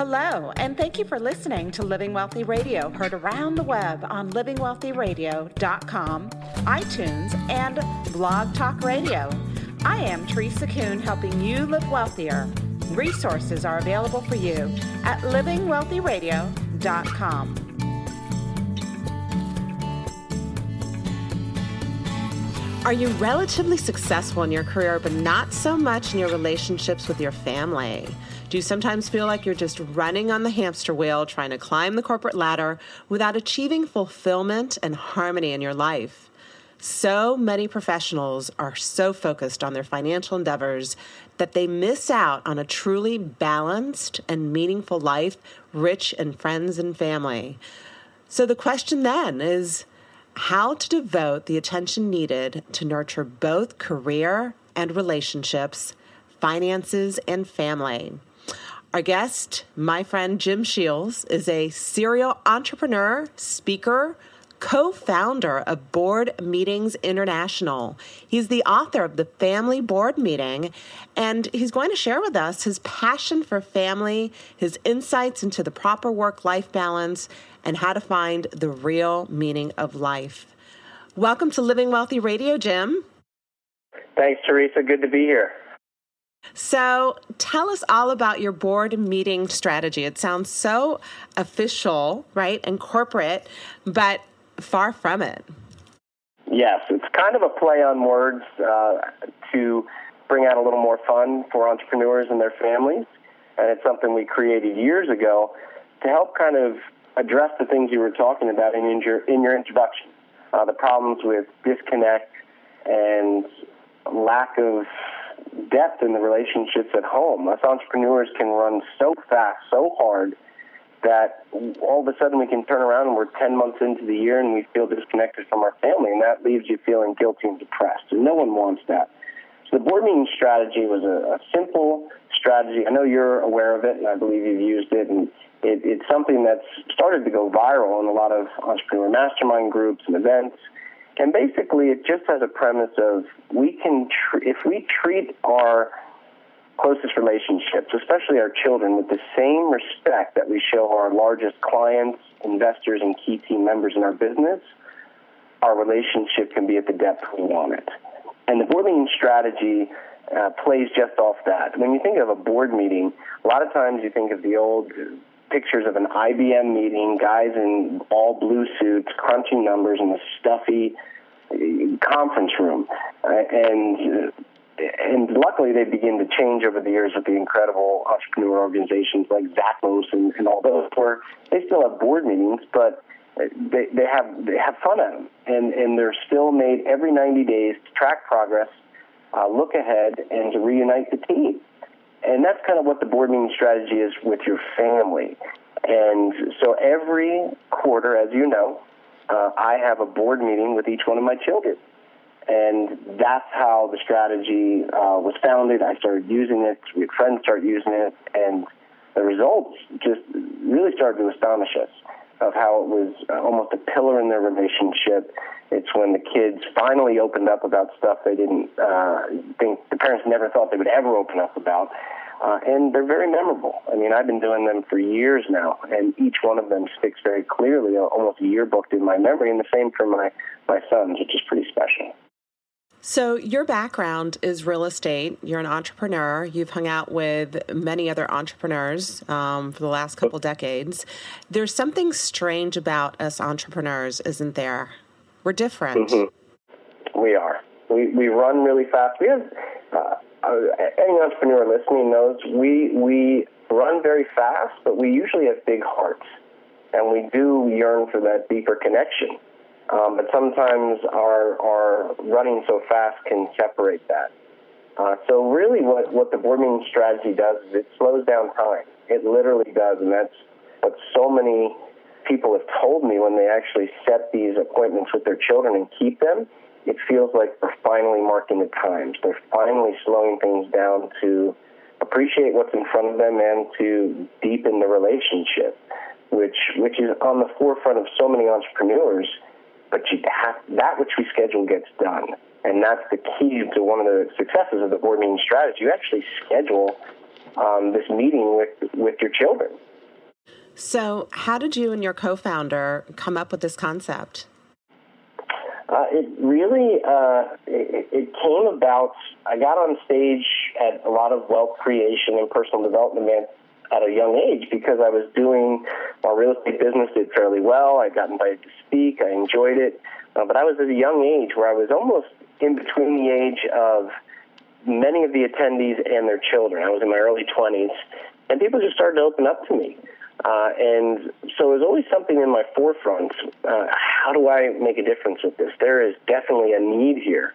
Hello, and thank you for listening to Living Wealthy Radio, heard around the web on livingwealthyradio.com, iTunes, and Blog Talk Radio. I am Teresa Kuhn, helping you live wealthier. Resources are available for you at livingwealthyradio.com. Are you relatively successful in your career, but not so much in your relationships with your family? Do you sometimes feel like you're just running on the hamster wheel, trying to climb the corporate ladder without achieving fulfillment and harmony in your life? So many professionals are so focused on their financial endeavors that they miss out on a truly balanced and meaningful life, rich in friends and family. So the question then is how to devote the attention needed to nurture both career and relationships, finances, and family. Our guest, my friend Jim Sheils, is a serial entrepreneur, speaker, co founder of Board Meetings International. He's the author of The Family Board Meeting, and he's going to share with us his passion for family, his insights into the proper work life balance, and how to find the real meaning of life. Welcome to Living Wealthy Radio, Jim. Thanks, Teresa. Good to be here. So, tell us all about your board meeting strategy. It sounds so official, right, and corporate, but far from it. Yes, it's kind of a play on words uh, to bring out a little more fun for entrepreneurs and their families. And it's something we created years ago to help kind of address the things you were talking about in your, in your introduction uh, the problems with disconnect and lack of depth in the relationships at home. Us entrepreneurs can run so fast, so hard, that all of a sudden we can turn around and we're 10 months into the year and we feel disconnected from our family, and that leaves you feeling guilty and depressed. And no one wants that. So the board meeting strategy was a, a simple strategy. I know you're aware of it, and I believe you've used it, and it, it's something that's started to go viral in a lot of entrepreneur mastermind groups and events. And basically, it just has a premise of we can, tr- if we treat our closest relationships, especially our children, with the same respect that we show our largest clients, investors, and key team members in our business, our relationship can be at the depth we want it. And the board meeting strategy uh, plays just off that. When you think of a board meeting, a lot of times you think of the old pictures of an IBM meeting, guys in all blue suits crunching numbers in a stuffy uh, conference room, uh, and and luckily they begin to change over the years with the incredible entrepreneur organizations like Zappos and, and all those, where they still have board meetings, but they, they have they have fun at them, and and they're still made every 90 days to track progress, uh, look ahead, and to reunite the team. And that's kind of what the board meeting strategy is with your family. And so every quarter, as you know, uh, I have a board meeting with each one of my children. And that's how the strategy uh, was founded. I started using it. We had friends start using it. And the results just really started to astonish us of how it was almost a pillar in their relationship. It's when the kids finally opened up about stuff they didn't uh, think the parents never thought they would ever open up about. Uh, and they're very memorable. I mean, I've been doing them for years now, and each one of them sticks very clearly, almost yearbooked in my memory, and the same for my, my sons, which is pretty special. So, your background is real estate. You're an entrepreneur. You've hung out with many other entrepreneurs um, for the last couple decades. There's something strange about us entrepreneurs, isn't there? We're different. Mm-hmm. We are. We, we run really fast. We have, uh, uh, any entrepreneur listening knows we, we run very fast, but we usually have big hearts. And we do yearn for that deeper connection. Um, but sometimes our, our running so fast can separate that. Uh, so really what, what the board meeting strategy does is it slows down time. It literally does, and that's what so many people have told me when they actually set these appointments with their children and keep them. It feels like they're finally marking the times. They're finally slowing things down to appreciate what's in front of them and to deepen the relationship, which which is on the forefront of so many entrepreneurs. But you have, that which we schedule gets done, and that's the key to one of the successes of the board meeting strategy. You actually schedule um, this meeting with with your children. So, how did you and your co-founder come up with this concept? Uh, it really uh, it, it, came about. I got on stage at a lot of wealth creation and personal development events at a young age because I was doing my real estate business did fairly well. I got invited to speak. I enjoyed it, uh, but I was at a young age where I was almost in between the age of many of the attendees and their children. I was in my early twenties, and people just started to open up to me. Uh, and so it was always something in my forefront. Uh, how do I make a difference with this? There is definitely a need here.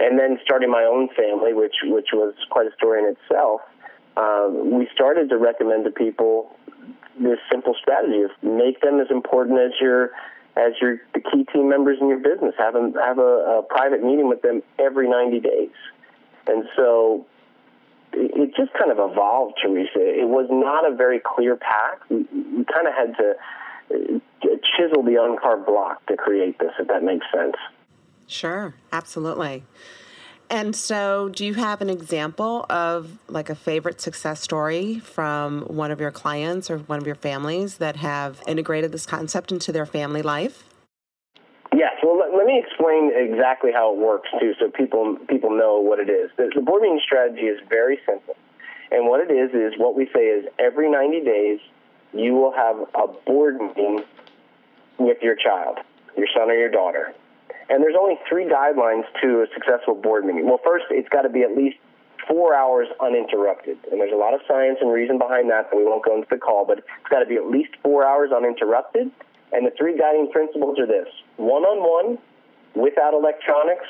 And then starting my own family, which which was quite a story in itself, uh, we started to recommend to people this simple strategy of make them as important as your as your the key team members in your business. Have them have a, a private meeting with them every 90 days. And so it just kind of evolved, Teresa. It was not a very clear path. We, we kind of had to uh, chisel the uncarved block to create this, if that makes sense. Sure, absolutely. And so, do you have an example of like a favorite success story from one of your clients or one of your families that have integrated this concept into their family life? Yes. Well, let, let, me explain exactly how it works too, so people people know what it is. The, the board meeting strategy is very simple, and what it is is what we say is every 90 days you will have a board meeting with your child, your son or your daughter, and there's only three guidelines to a successful board meeting. Well, first, it's got to be at least four hours uninterrupted. And there's a lot of science and reason behind that that we won't go into the call, but it's got to be at least four hours uninterrupted. And the three guiding principles are this one on one, without electronics,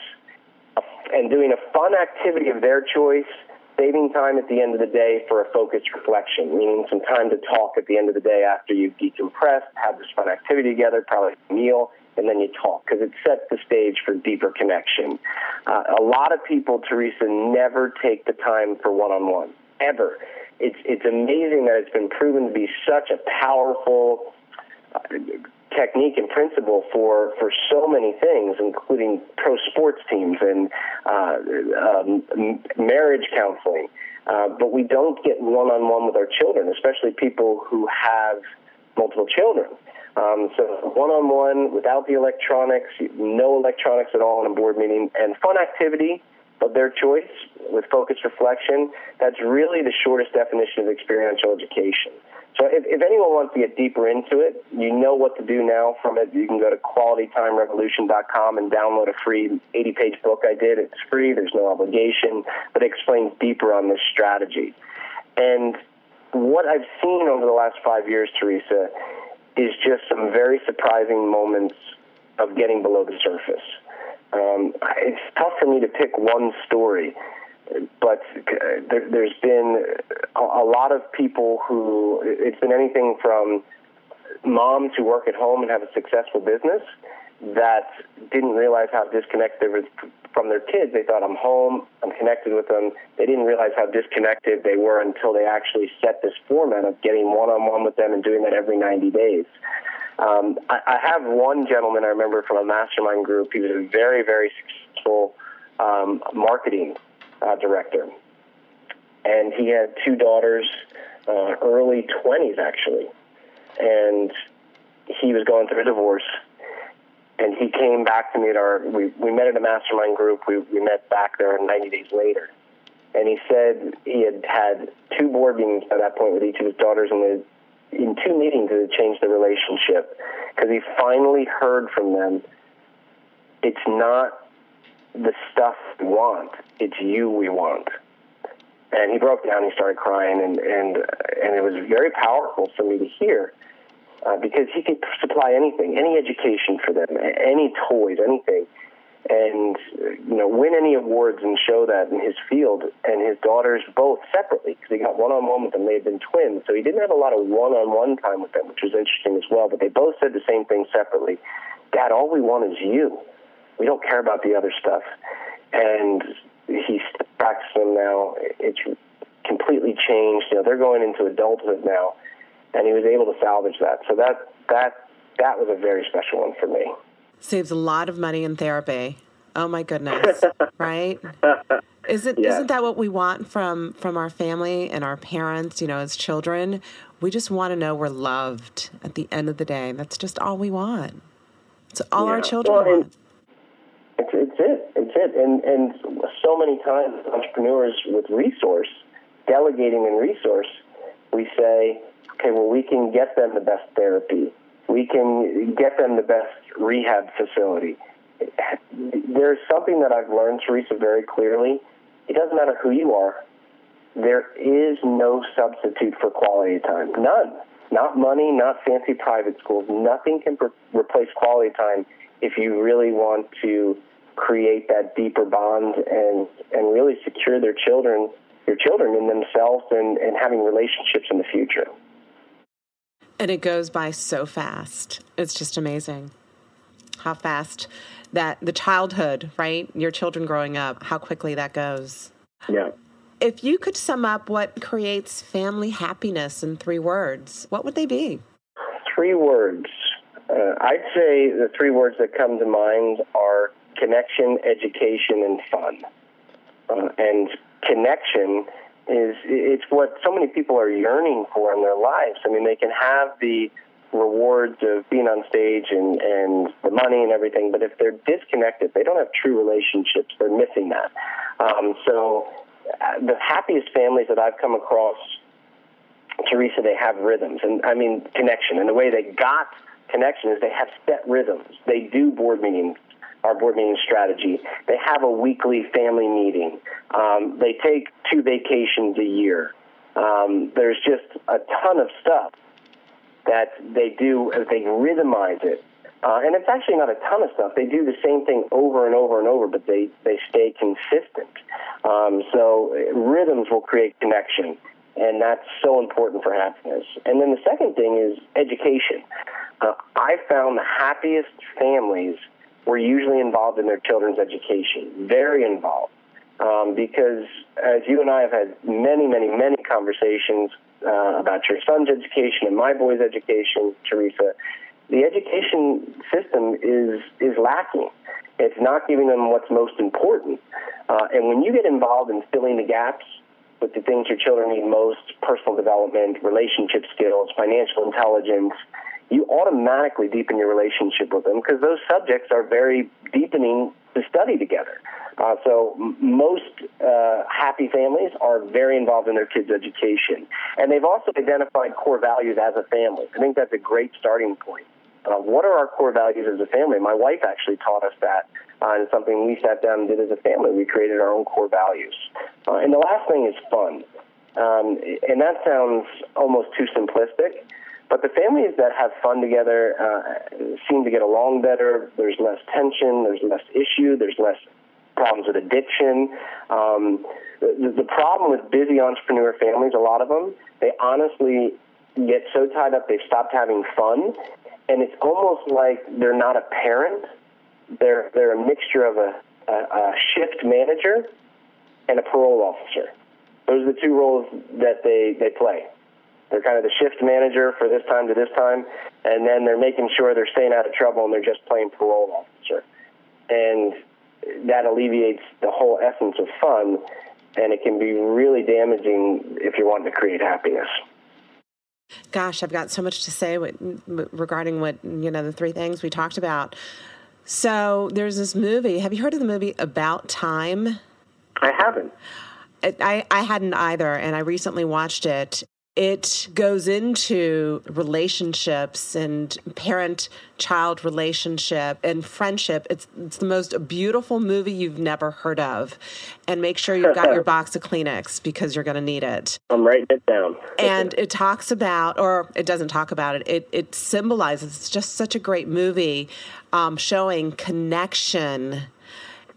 uh, and doing a fun activity of their choice, saving time at the end of the day for a focused reflection, meaning some time to talk at the end of the day after you've decompressed, have this fun activity together, probably a meal, and then you talk because it sets the stage for deeper connection. Uh, a lot of people, Teresa, never take the time for one on one, ever. It's, it's amazing that it's been proven to be such a powerful, technique and principle for, for so many things, including pro sports teams and uh, um, marriage counseling. Uh, but we don't get one on one with our children, especially people who have multiple children. Um, so one on one without the electronics, no electronics at all in a board meeting, and fun activity of their choice with focused reflection. That's really the shortest definition of experiential education. So if, if anyone wants to get deeper into it, you know what to do now from it. You can go to qualitytimerevolution.com and download a free 80 page book I did. It's free, there's no obligation, but it explains deeper on this strategy. And what I've seen over the last five years, Teresa, is just some very surprising moments of getting below the surface. Um, it's tough for me to pick one story but there, has been a, a lot of people who it's been anything from moms who work at home and have a successful business that didn't realize how disconnected they were from their kids. They thought, I'm home, I'm connected with them. They didn't realize how disconnected they were until they actually set this format of getting one on one with them and doing that every 90 days. Um, I, I have one gentleman I remember from a mastermind group. He was a very, very successful um, marketing uh, director. And he had two daughters, uh, early 20s actually. And he was going through a divorce. And he came back to me at our, we, we met at a mastermind group. We, we met back there 90 days later. And he said he had had two board meetings at that point with each of his daughters, and in two meetings it had changed the relationship because he finally heard from them. It's not the stuff we want. It's you we want. And he broke down. He started crying, and and and it was very powerful for me to hear uh, because he could supply anything, any education for them, any toys, anything. and you know win any awards and show that in his field. And his daughters both separately because he got one-on-one with them. They had been twins, so he didn't have a lot of one-on-one time with them, which was interesting as well. But they both said the same thing separately: "Dad, all we want is you. We don't care about the other stuff." And he's practicing them now. It's completely changed. You know, they're going into adulthood now, and he was able to salvage that. So that that that was a very special one for me. Saves a lot of money in therapy. Oh my goodness, right? Isn't Yeah. isn't that what we want from from our family and our parents? You know, as children, we just want to know we're loved. At the end of the day, that's just all we want. It's all our children Well, want. It's, it's it. It's it. And and so many times entrepreneurs with resource, delegating and resource, we say, okay, well, we can get them the best therapy. We can get them the best rehab facility. There's something that I've learned, Teresa, very clearly. It doesn't matter who you are. There is no substitute for quality time. None. Not money, not fancy private schools. Nothing can pre- replace quality time if you really want to create that deeper bond and and really secure their children, your children in themselves and, and having relationships in the future. And it goes by so fast. It's just amazing how fast that the childhood, right? Your children growing up, how quickly that goes. Yeah. If you could sum up what creates family happiness in three words, what would they be? Three words. Uh, I'd say the three words that come to mind are connection, education, and fun. Uh, and connection is it's what so many people are yearning for in their lives. I mean, they can have the rewards of being on stage and, and the money and everything, but if they're disconnected, they don't have true relationships. They're missing that. Um, so uh, the happiest families that I've come across Teresa, they have rhythms, and I mean connection. And the way they got connection is they have set rhythms. They do board meetings, our board meeting strategy. They have a weekly family meeting. Um, they take two vacations a year. Um, there's just a ton of stuff that they do. They rhythmize it. Uh, and it's actually not a ton of stuff. They do the same thing over and over and over, but they, they stay consistent. Um, so uh, rhythms will create connection, and that's so important for happiness. And then the second thing is education. Uh, I found the happiest families were usually involved in their children's education, very involved. Um, because as you and I have had many, many, many conversations uh, about your son's education and my boy's education, Teresa, the education system is is lacking. It's not giving them what's most important. Uh, and when you get involved in filling the gaps with the things your children need most, personal development, relationship skills, financial intelligence, you automatically deepen your relationship with them because those subjects are very deepening to study together. Uh, so m- most uh, happy families are very involved in their kids' education, and they've also identified core values as a family. I think that's a great starting point. Uh, what are our core values as a family? My wife actually taught us that, uh, and something we sat down and did as a family. We created our own core values. Uh, and the last thing is fun, um, and that sounds almost too simplistic. But the families that have fun together uh, seem to get along better. There's less tension. There's less issue. There's less problems with addiction. Um, the, the problem with busy entrepreneur families, a lot of them, they honestly get so tied up they've stopped having fun, and it's almost like they're not a parent. They're they're a mixture of a, a, a shift manager and a parole officer. Those are the two roles that they, they play. They're kind of the shift manager for this time to this time, and then they're making sure they're staying out of trouble and they're just playing parole officer. And that alleviates the whole essence of fun, and it can be really damaging if you're wanting to create happiness. Gosh, I've got so much to say what, regarding what you know the three things we talked about. So there's this movie. Have you heard of the movie About Time? I haven't. I I hadn't either, and I recently watched it. It goes into relationships and parent-child relationship and friendship. It's it's the most beautiful movie you've never heard of, and make sure you've got your box of Kleenex because you're going to need it. I'm writing it down. and it talks about or it doesn't talk about it it, it symbolizes it's just such a great movie um, showing connection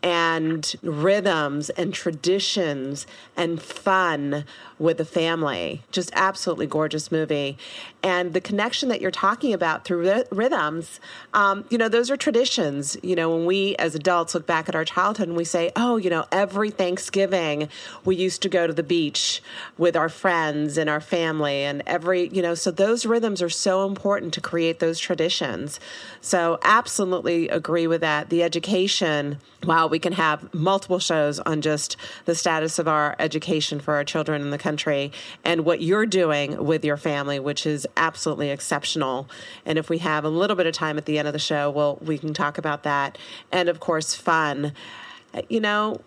and rhythms and traditions and fun with the family. Just absolutely gorgeous movie. And the connection that you're talking about through rhythms, um, you know, those are traditions. You know, when we as adults look back at our childhood and we say, oh, you know, every Thanksgiving we used to go to the beach with our friends and our family, and every, you know, so those rhythms are so important to create those traditions. So, absolutely agree with that. The education, wow, we can have multiple shows on just the status of our education for our children in the country and what you're doing with your family, which is absolutely exceptional. And if we have a little bit of time at the end of the show, we'll, we can talk about that. And of course, fun. You know,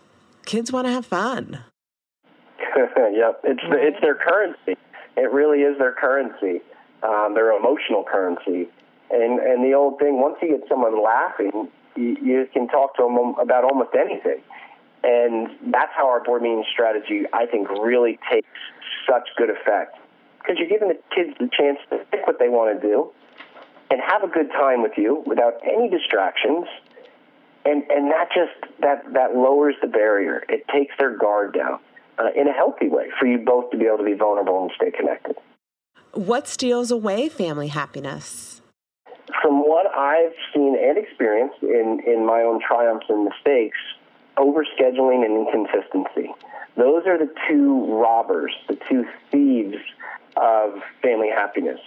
kids want to have fun. yep, it's it's their currency. It really is their currency, um, their emotional currency. And and the old thing, once you get someone laughing, you, can talk to them about almost anything. And that's how our board meeting strategy, I think, really takes such good effect. Because you're giving the kids the chance to pick what they want to do and have a good time with you without any distractions. And, and that just that, that lowers the barrier. It takes their guard down uh, in a healthy way for you both to be able to be vulnerable and stay connected. What steals away family happiness? From what I've seen and experienced in, in my own triumphs and mistakes, overscheduling and inconsistency. Those are the two robbers, the two thieves of family happiness.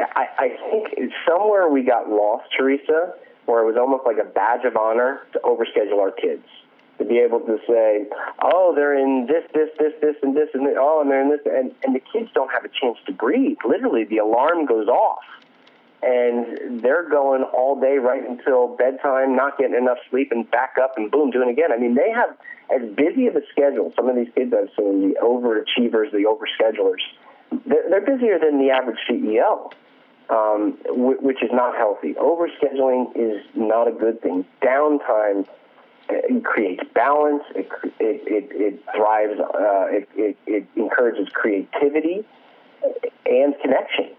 I, I think somewhere we got lost, Teresa, where it was almost like a badge of honor to overschedule our kids. To be able to say, oh, they're in this, this, this, this, and this, and this, oh, and they're in this, and, and the kids don't have a chance to breathe. Literally, the alarm goes off and they're going all day right until bedtime, not getting enough sleep, and back up and boom, doing it again. I mean, they have as busy of a schedule. Some of these kids I've seen, the overachievers, the overschedulers, they're, they're busier than the average CEO, um, which is not healthy. Overscheduling is not a good thing. Downtime uh, it creates balance. It it it, it thrives. Uh, it, it it encourages creativity and connection.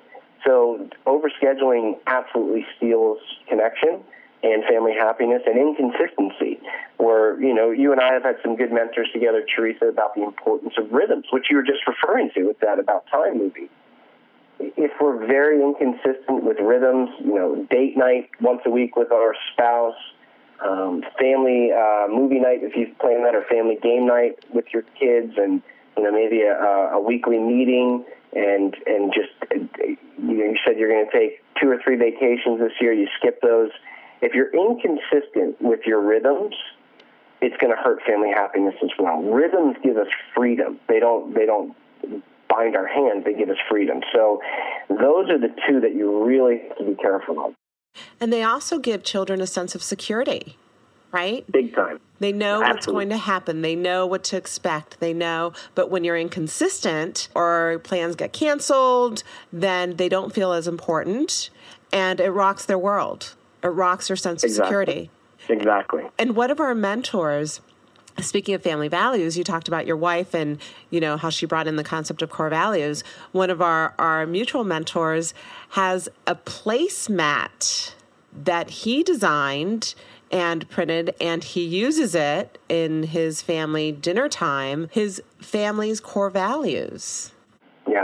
So overscheduling absolutely steals connection and family happiness and inconsistency. Where you know you and I have had some good mentors together, Teresa, about the importance of rhythms, which you were just referring to with that about time movie. If we're very inconsistent with rhythms, you know, date night once a week with our spouse, um, family uh, movie night if you plan that, or family game night with your kids, and you know maybe a, a weekly meeting and and just you said you're going to take two or three vacations this year. You skip those. If you're inconsistent with your rhythms, it's going to hurt family happiness as well. Rhythms give us freedom. They don't. They don't bind our hands. They give us freedom. So those are the two that you really have to be careful of. And they also give children a sense of security right? Big time. They know Absolutely. what's going to happen. They know what to expect. They know, but when you're inconsistent or plans get canceled, then they don't feel as important and it rocks their world. It rocks their sense exactly. of security. Exactly. And one of our mentors, speaking of family values, you talked about your wife and you know how she brought in the concept of core values. One of our, our mutual mentors has a placemat that he designed and printed, and he uses it in his family dinner time, his family's core values. Yeah.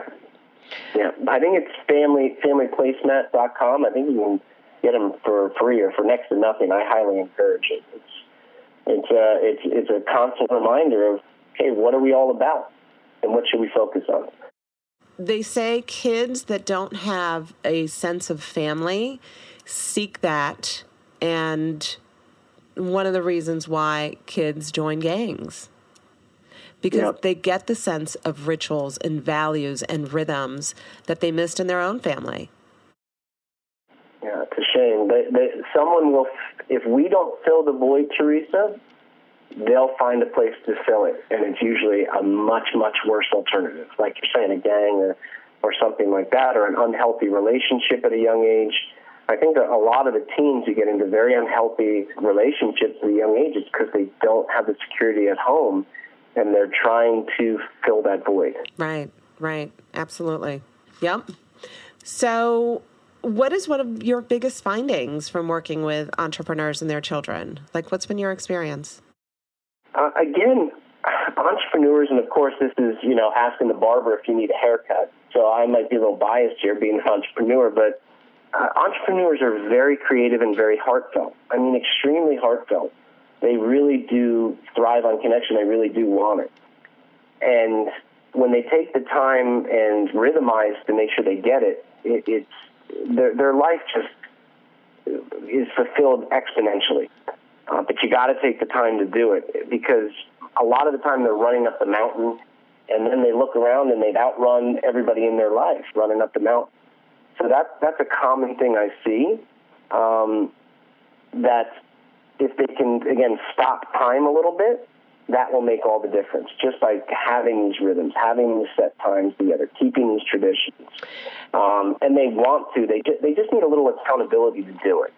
Yeah. I think it's family familyplacemat.com. I think you can get them for free or for next to nothing. I highly encourage it. It's it's a, it's it's a constant reminder of hey, what are we all about, and what should we focus on? They say kids that don't have a sense of family seek that and one of the reasons why kids join gangs because yep. they get the sense of rituals and values and rhythms that they missed in their own family. Yeah, it's a shame. They, they, someone will, if we don't fill the void, Teresa, they'll find a place to fill it, and it's usually a much, much worse alternative, like you're saying, a gang or, or something like that, or an unhealthy relationship at a young age I think that a lot of the teens who get into very unhealthy relationships at a young age is because they don't have the security at home and they're trying to fill that void. Right, right. Absolutely. Yep. So, what is one of your biggest findings from working with entrepreneurs and their children? Like, what's been your experience? Uh, again, entrepreneurs, and of course, this is you know asking the barber if you need a haircut. So I might be a little biased here, being an entrepreneur, but uh, entrepreneurs are very creative and very heartfelt. I mean, extremely heartfelt. They really do thrive on connection. They really do want it. And when they take the time and rhythmize to make sure they get it, it it's their their life just is fulfilled exponentially. Uh, but you got to take the time to do it because a lot of the time they're running up the mountain and then they look around and they've outrun everybody in their life running up the mountain. So that that's a common thing I see. Um, that if they can again stop time a little bit, that will make all the difference. Just by having these rhythms, having these set times together, keeping these traditions, um, and they want to. They just, they just need a little accountability to do it.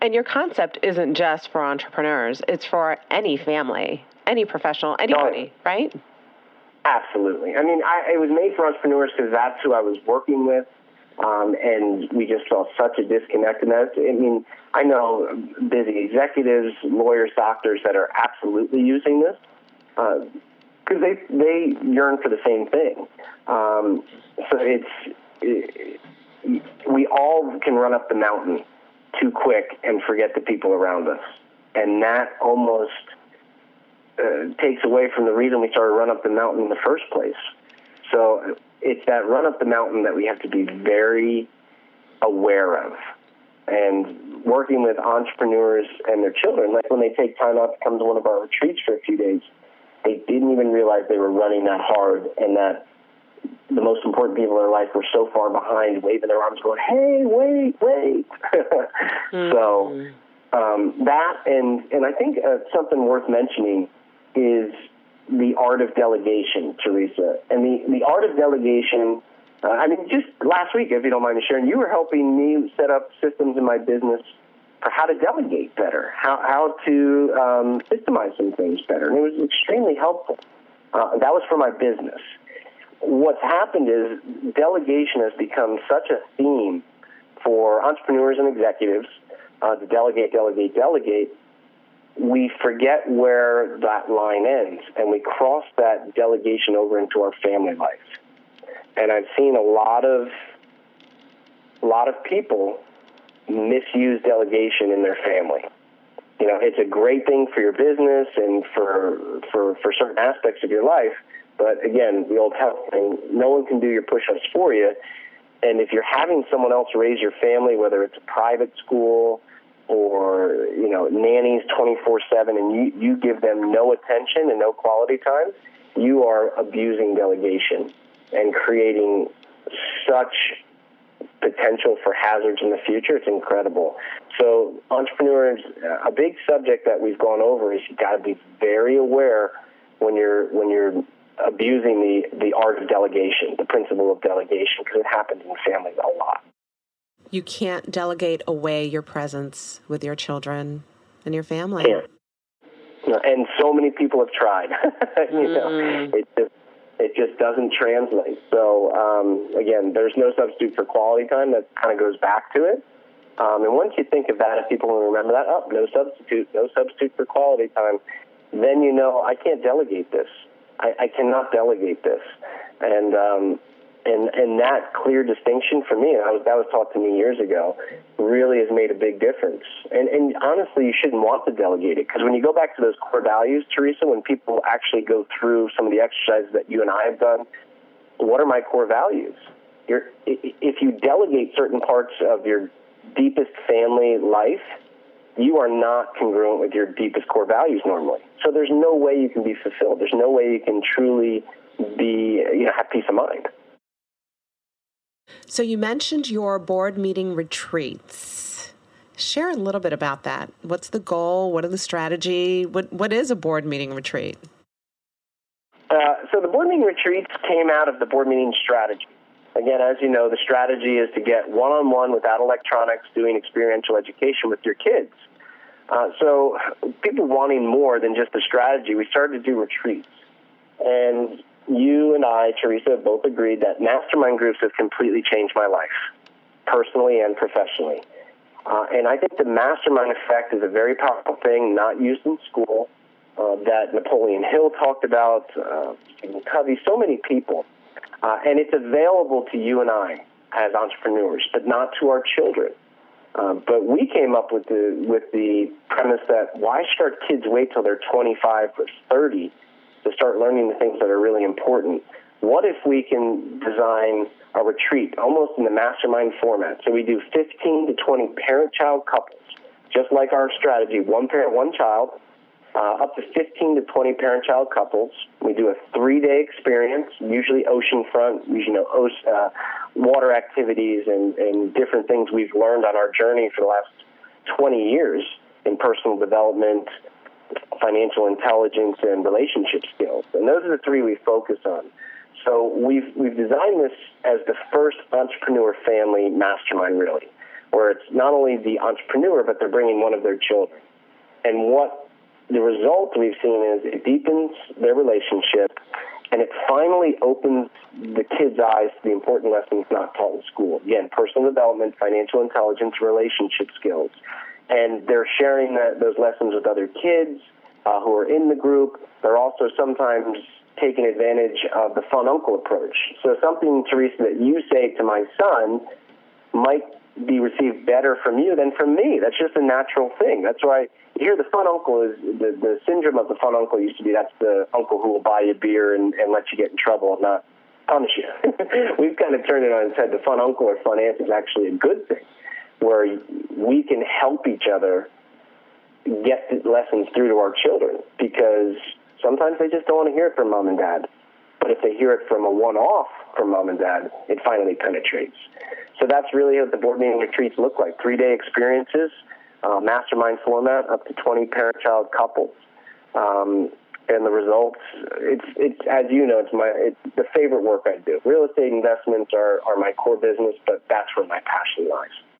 And your concept isn't just for entrepreneurs; it's for any family, any professional, anybody, no. right? Absolutely. I mean, I, it was made for entrepreneurs because that's who I was working with. Um, and we just saw such a disconnect. And that, I mean, I know busy executives, lawyers, doctors that are absolutely using this because uh, they they yearn for the same thing. Um, so it's it, we all can run up the mountain too quick and forget the people around us, and that almost uh, takes away from the reason we started run up the mountain in the first place. So it's that run up the mountain that we have to be very aware of. And working with entrepreneurs and their children, like when they take time out to come to one of our retreats for a few days, they didn't even realize they were running that hard and that the most important people in their life were so far behind, waving their arms, going, "Hey, wait, wait!" mm-hmm. So um, that, and and I think uh, something worth mentioning is the art of delegation, Teresa. And the, the art of delegation, uh, I mean, just last week, if you don't mind me sharing, you were helping me set up systems in my business for how to delegate better, how, how to um, systemize some things better. And it was extremely helpful. Uh, that was for my business. What's happened is delegation has become such a theme for entrepreneurs and executives uh, to delegate, delegate, delegate we forget where that line ends and we cross that delegation over into our family life. And I've seen a lot of a lot of people misuse delegation in their family. You know, it's a great thing for your business and for for for certain aspects of your life, but again, the old health thing, no one can do your push-ups for you. And if you're having someone else raise your family, whether it's a private school, or you know nannies 24/7 and you you give them no attention and no quality time, you are abusing delegation and creating such potential for hazards in the future. It's incredible. So entrepreneurs, uh, a big subject that we've gone over is you've got to be very aware when you're when you're abusing the the art of delegation, the principle of delegation, because it happens in families a lot you can't delegate away your presence with your children and your family. Yeah. And so many people have tried. you mm. know, it just it just doesn't translate. So um, again, there's no substitute for quality time. That kind of goes back to it. Um, and once you think of that, if people remember that, oh, no substitute, no substitute for quality time, then you know I can't delegate this. I, I cannot delegate this. And um, and and that clear distinction for me, I was, that was taught to me years ago, really has made a big difference. And and honestly, you shouldn't want to delegate it because when you go back to those core values, Teresa, when people actually go through some of the exercises that you and I have done, what are my core values? You're, if you delegate certain parts of your deepest family life, you are not congruent with your deepest core values normally. So there's no way you can be fulfilled. There's no way you can truly be, you know, have peace of mind. So you mentioned your board meeting retreats. Share a little bit about that. What's the goal? What are the strategy? What what is a board meeting retreat? Uh, so the board meeting retreats came out of the board meeting strategy. Again, as you know, the strategy is to get one-on-one without electronics, doing experiential education with your kids. Uh, so people wanting more than just a strategy, we started to do retreats. And you and I, Teresa, have both agreed that mastermind groups have completely changed my life, personally and professionally. Uh, and I think the mastermind effect is a very powerful thing, not used in school, uh, that Napoleon Hill talked about, uh, Covey, so many people. Uh, and it's available to you and I as entrepreneurs, but not to our children. Uh, but we came up with the with the premise that why should our kids wait till they're 25 or 30 to start learning the things that are really important? What if we can design a retreat almost in the mastermind format? So we do 15 to 20 parent-child couples, just like our strategy: one parent, one child uh, up to 15 to 20 parent child couples. We do a three day experience, usually oceanfront, usually you know, uh, water activities and, and different things we've learned on our journey for the last 20 years in personal development, financial intelligence, and relationship skills. And those are the three we focus on. So we've, we've designed this as the first entrepreneur family mastermind, really, where it's not only the entrepreneur, but they're bringing one of their children. And what the result we've seen is it deepens their relationship and it finally opens the kids' eyes to the important lessons not taught in school. Again, personal development, financial intelligence, relationship skills. And they're sharing that, those lessons with other kids uh, who are in the group. They're also sometimes taking advantage of the fun uncle approach. So something, Teresa, that you say to my son might be received better from you than from me. That's just a natural thing. That's why here the fun uncle is the, the syndrome of the fun uncle used to be that's the uncle who will buy you beer and, and let you get in trouble and not punish you. We've kind of turned it on its head. The fun uncle or fun aunt is actually a good thing where we can help each other get the lessons through to our children because sometimes they just don't want to hear it from mom and dad. But if they hear it from a one off from mom and dad, it finally penetrates. So that's really what the board meeting retreats look like three day experiences, uh, mastermind format, up to 20 parent child couples. Um, and the results, it's, it's as you know, it's my it's the favorite work I do. Real estate investments are, are my core business, but that's where my passion lies.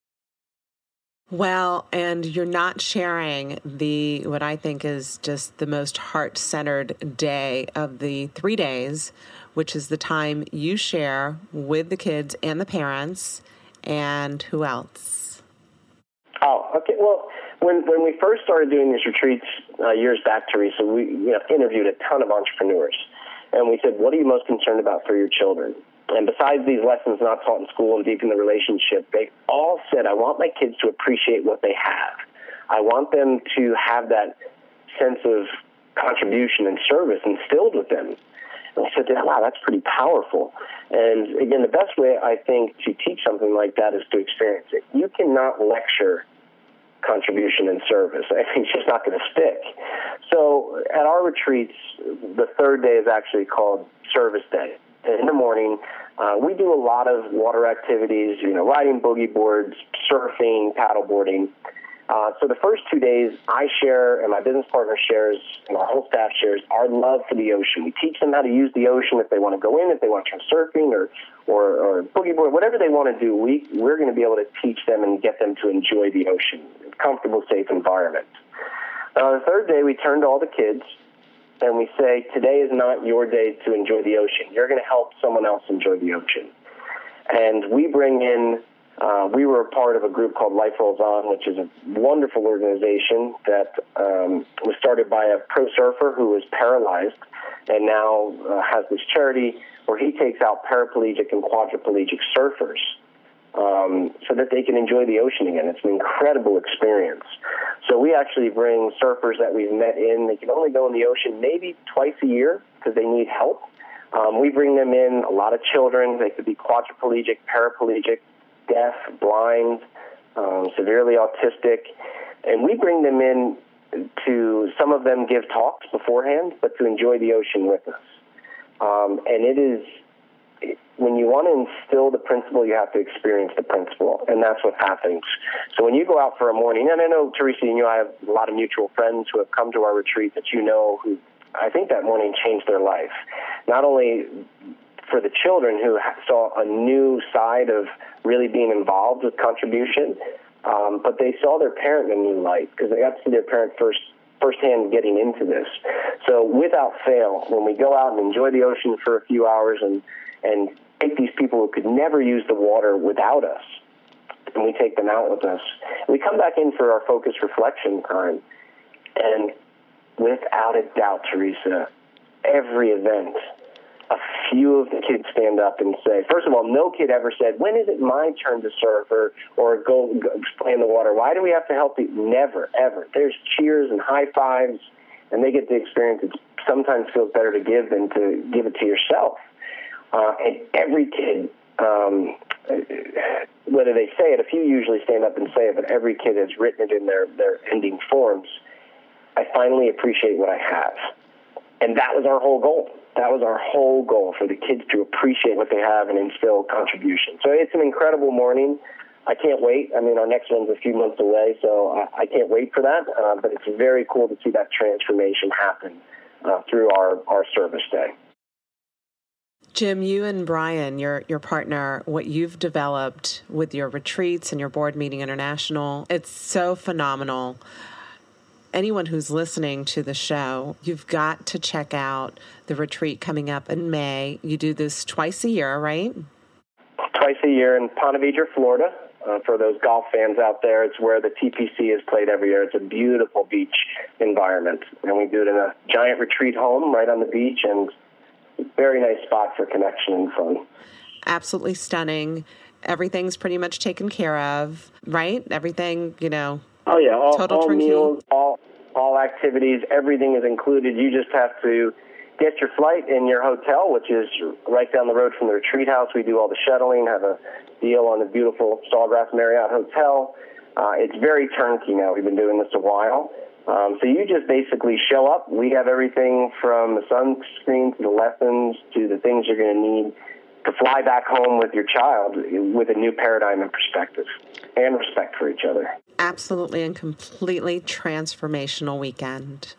Well, and you're not sharing the what I think is just the most heart centered day of the three days, which is the time you share with the kids and the parents, and who else? Oh, okay. Well, when when we first started doing these retreats uh, years back, Teresa, we you know, interviewed a ton of entrepreneurs, and we said, "What are you most concerned about for your children?" And besides these lessons not taught in school and deepen the relationship, they all said, I want my kids to appreciate what they have. I want them to have that sense of contribution and service instilled with them. And I said, wow, that's pretty powerful. And again, the best way I think to teach something like that is to experience it. You cannot lecture contribution and service. I think it's just not going to stick. So at our retreats, the third day is actually called Service Day in the morning. Uh, we do a lot of water activities, you know, riding boogie boards, surfing, paddleboarding. Uh, so the first two days, I share, and my business partner shares, and our whole staff shares our love for the ocean. We teach them how to use the ocean if they want to go in, if they want to try surfing or, or, or boogie board, whatever they want to do. We we're going to be able to teach them and get them to enjoy the ocean, comfortable, safe environment. Uh, the third day, we turn to all the kids and we say, today is not your day to enjoy the ocean. You're going to help someone else enjoy the ocean. And we bring in, uh, we were a part of a group called Life Rolls On, which is a wonderful organization that um, was started by a pro surfer who was paralyzed and now uh, has this charity where he takes out paraplegic and quadriplegic surfers um, so that they can enjoy the ocean again. It's an incredible experience. So we actually bring surfers that we've met in. They can only go in the ocean maybe twice a year because they need help. Um, we bring them in a lot of children. They could be quadriplegic, paraplegic, deaf, blind, um, severely autistic, and we bring them in to. Some of them give talks beforehand, but to enjoy the ocean with us. Um, and it is when you want to instill the principle, you have to experience the principle, and that's what happens. So when you go out for a morning, and I know Teresa you, I have a lot of mutual friends who have come to our retreat that you know who I think that morning changed their life. Not only for the children who saw a new side of really being involved with contribution, um, but they saw their parent in a new light because they got to see their parent first firsthand getting into this. So without fail, when we go out and enjoy the ocean for a few hours and and take these people who could never use the water without us, and we take them out with us. We come back in for our focus reflection time, and without a doubt, Teresa, every event, a few of the kids stand up and say, first of all, no kid ever said, when is it my turn to surf or, or go, go play in the water? Why do we have to help you? Never, ever. There's cheers and high fives, and they get the experience. It sometimes feels better to give than to give it to yourself. Uh, and every kid, um, whether they say it, a few usually stand up and say it, but every kid has written it in their, their ending forms. I finally appreciate what I have. And that was our whole goal. That was our whole goal for the kids to appreciate what they have and instill contribution. So it's an incredible morning. I can't wait. I mean, our next one's a few months away, so I, I can't wait for that. Uh, but it's very cool to see that transformation happen uh, through our, our service day. Jim, you and Brian, your your partner, what you've developed with your retreats and your board meeting international, it's so phenomenal. Anyone who's listening to the show, you've got to check out the retreat coming up in May. You do this twice a year, right? Twice a year in Ponte Vedra, Florida. Uh, for those golf fans out there, it's where the TPC is played every year. It's a beautiful beach environment, and we do it in a giant retreat home right on the beach, and very nice spot for connection and fun. Absolutely stunning. Everything's pretty much taken care of, right? Everything, you know. Oh yeah, all, total all turnkey. meals, all all activities, everything is included. You just have to get your flight in your hotel, which is right down the road from the retreat house. We do all the shuttling, have a deal on the beautiful Sawgrass Marriott Hotel. Uh, it's very turnkey now. We've been doing this a while. Um, so you just basically show up. We have everything from the sunscreen to the lessons to the things you're going to need to fly back home with your child with a new paradigm and perspective and respect for each other. Absolutely and completely transformational weekend.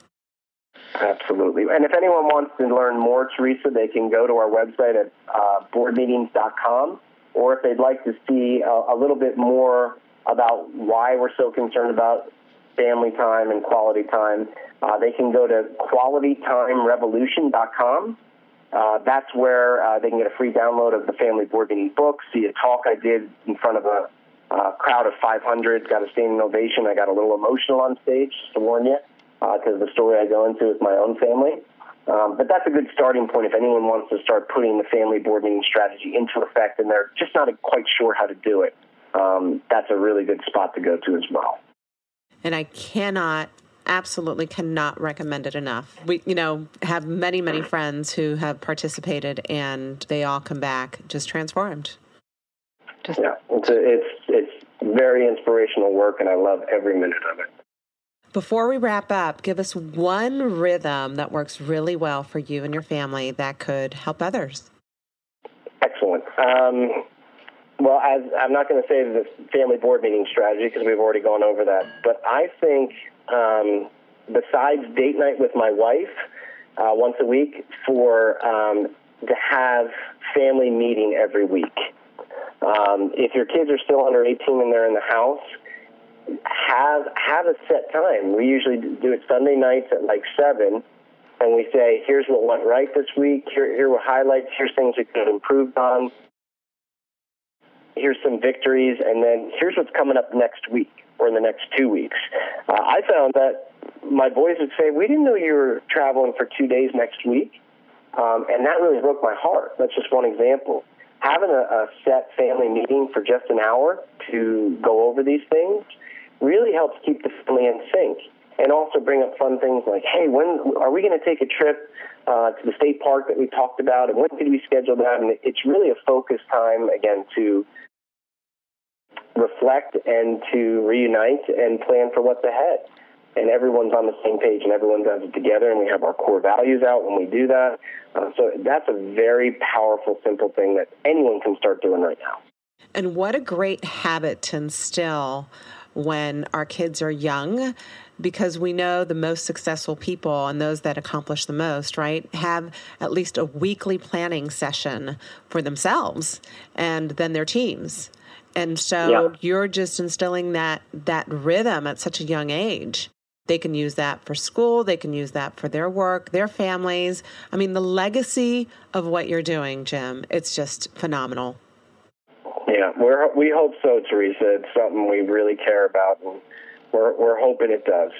Absolutely. And if anyone wants to learn more, Teresa, they can go to our website at uh, boardmeetings.com. Or if they'd like to see a, a little bit more about why we're so concerned about family time and quality time, uh, they can go to qualitytimerevolution.com. Uh, that's where uh, they can get a free download of the family board meeting book, see a talk I did in front of a uh, crowd of 500, got a standing ovation. I got a little emotional on stage, to warn you, because the story I go into is my own family. Um, but that's a good starting point if anyone wants to start putting the family board meeting strategy into effect and they're just not quite sure how to do it. Um, that's a really good spot to go to as well. And I cannot, absolutely cannot recommend it enough. We, you know, have many, many friends who have participated and they all come back just transformed. Just yeah, it's, a, it's, it's very inspirational work and I love every minute of it. Before we wrap up, give us one rhythm that works really well for you and your family that could help others. Excellent. Um, well, as I'm not going to say the family board meeting strategy because we've already gone over that, but I think um, besides date night with my wife uh, once a week, for um, to have family meeting every week. Um, if your kids are still under 18 and they're in the house, have have a set time. We usually do it Sunday nights at like seven, and we say, "Here's what went right this week. Here, here were highlights. Here's things we could have improved on. Here's some victories, and then here's what's coming up next week or in the next two weeks." Uh, I found that my boys would say, "We didn't know you were traveling for two days next week," um, and that really broke my heart. That's just one example. Having a, a set family meeting for just an hour to go over these things really helps keep the family in sync and also bring up fun things like, hey, when are we going to take a trip uh, to the state park that we talked about, and when did we schedule that? And it's really a focus time again to reflect and to reunite and plan for what's ahead. And everyone's on the same page, and everyone does it together, and we have our core values out when we do that. Uh, so that's a very powerful, simple thing that anyone can start doing right now. And what a great habit to instill when our kids are young because we know the most successful people and those that accomplish the most, right, have at least a weekly planning session for themselves and then their teams. And so Yeah. you're just instilling that that rhythm at such a young age. They can use that for school, they can use that for their work, their families. I mean, the legacy of what you're doing, Jim, it's just phenomenal. Yeah, we're, we hope so, Teresa. It's something we really care about, and we're, we're hoping it does.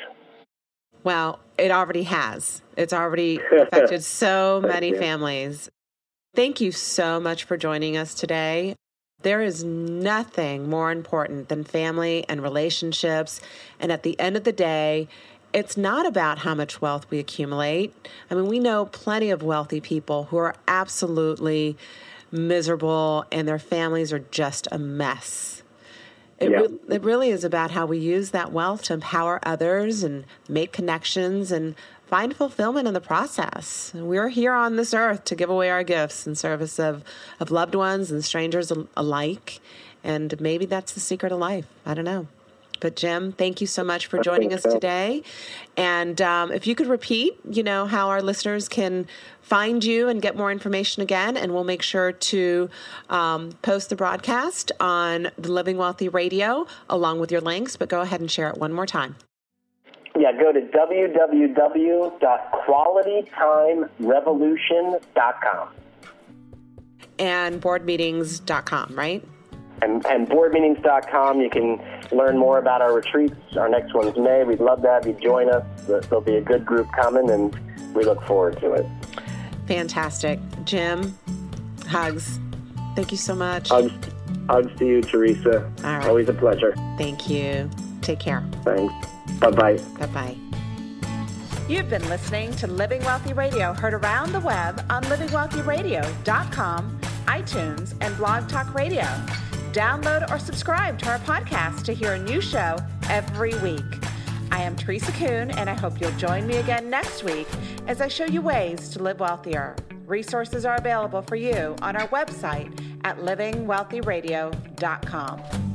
Well, it already has. It's already affected so many families. Thank you so much for joining us today. There is nothing more important than family and relationships. And at the end of the day, it's not about how much wealth we accumulate. I mean, we know plenty of wealthy people who are absolutely miserable and their families are just a mess. It, Yeah. re- it really is about how we use that wealth to empower others and make connections and find fulfillment in the process. We're here on this earth to give away our gifts in service of, of loved ones and strangers alike. And maybe that's the secret of life. I don't know. But Jim, thank you so much for joining us so. today. And um, if you could repeat, you know, how our listeners can find you and get more information again, and we'll make sure to um, post the broadcast on the Living Wealthy Radio along with your links. But go ahead and share it one more time. Yeah, go to www.qualitytimerevolution.com. And boardmeetings.com, right? And, and boardmeetings.com, you can learn more about our retreats. Our next one's May. We'd love to have you join us. There'll be a good group coming, and we look forward to it. Fantastic. Jim, hugs. Thank you so much. Hugs, hugs to you, Teresa. All right. Always a pleasure. Thank you. Take care. Thanks. Bye bye. Bye bye. You've been listening to Living Wealthy Radio, heard around the web on livingwealthyradio.com, iTunes, and Blog Talk Radio. Download or subscribe to our podcast to hear a new show every week. I am Teresa Kuhn, and I hope you'll join me again next week as I show you ways to live wealthier. Resources are available for you on our website at livingwealthyradio.com.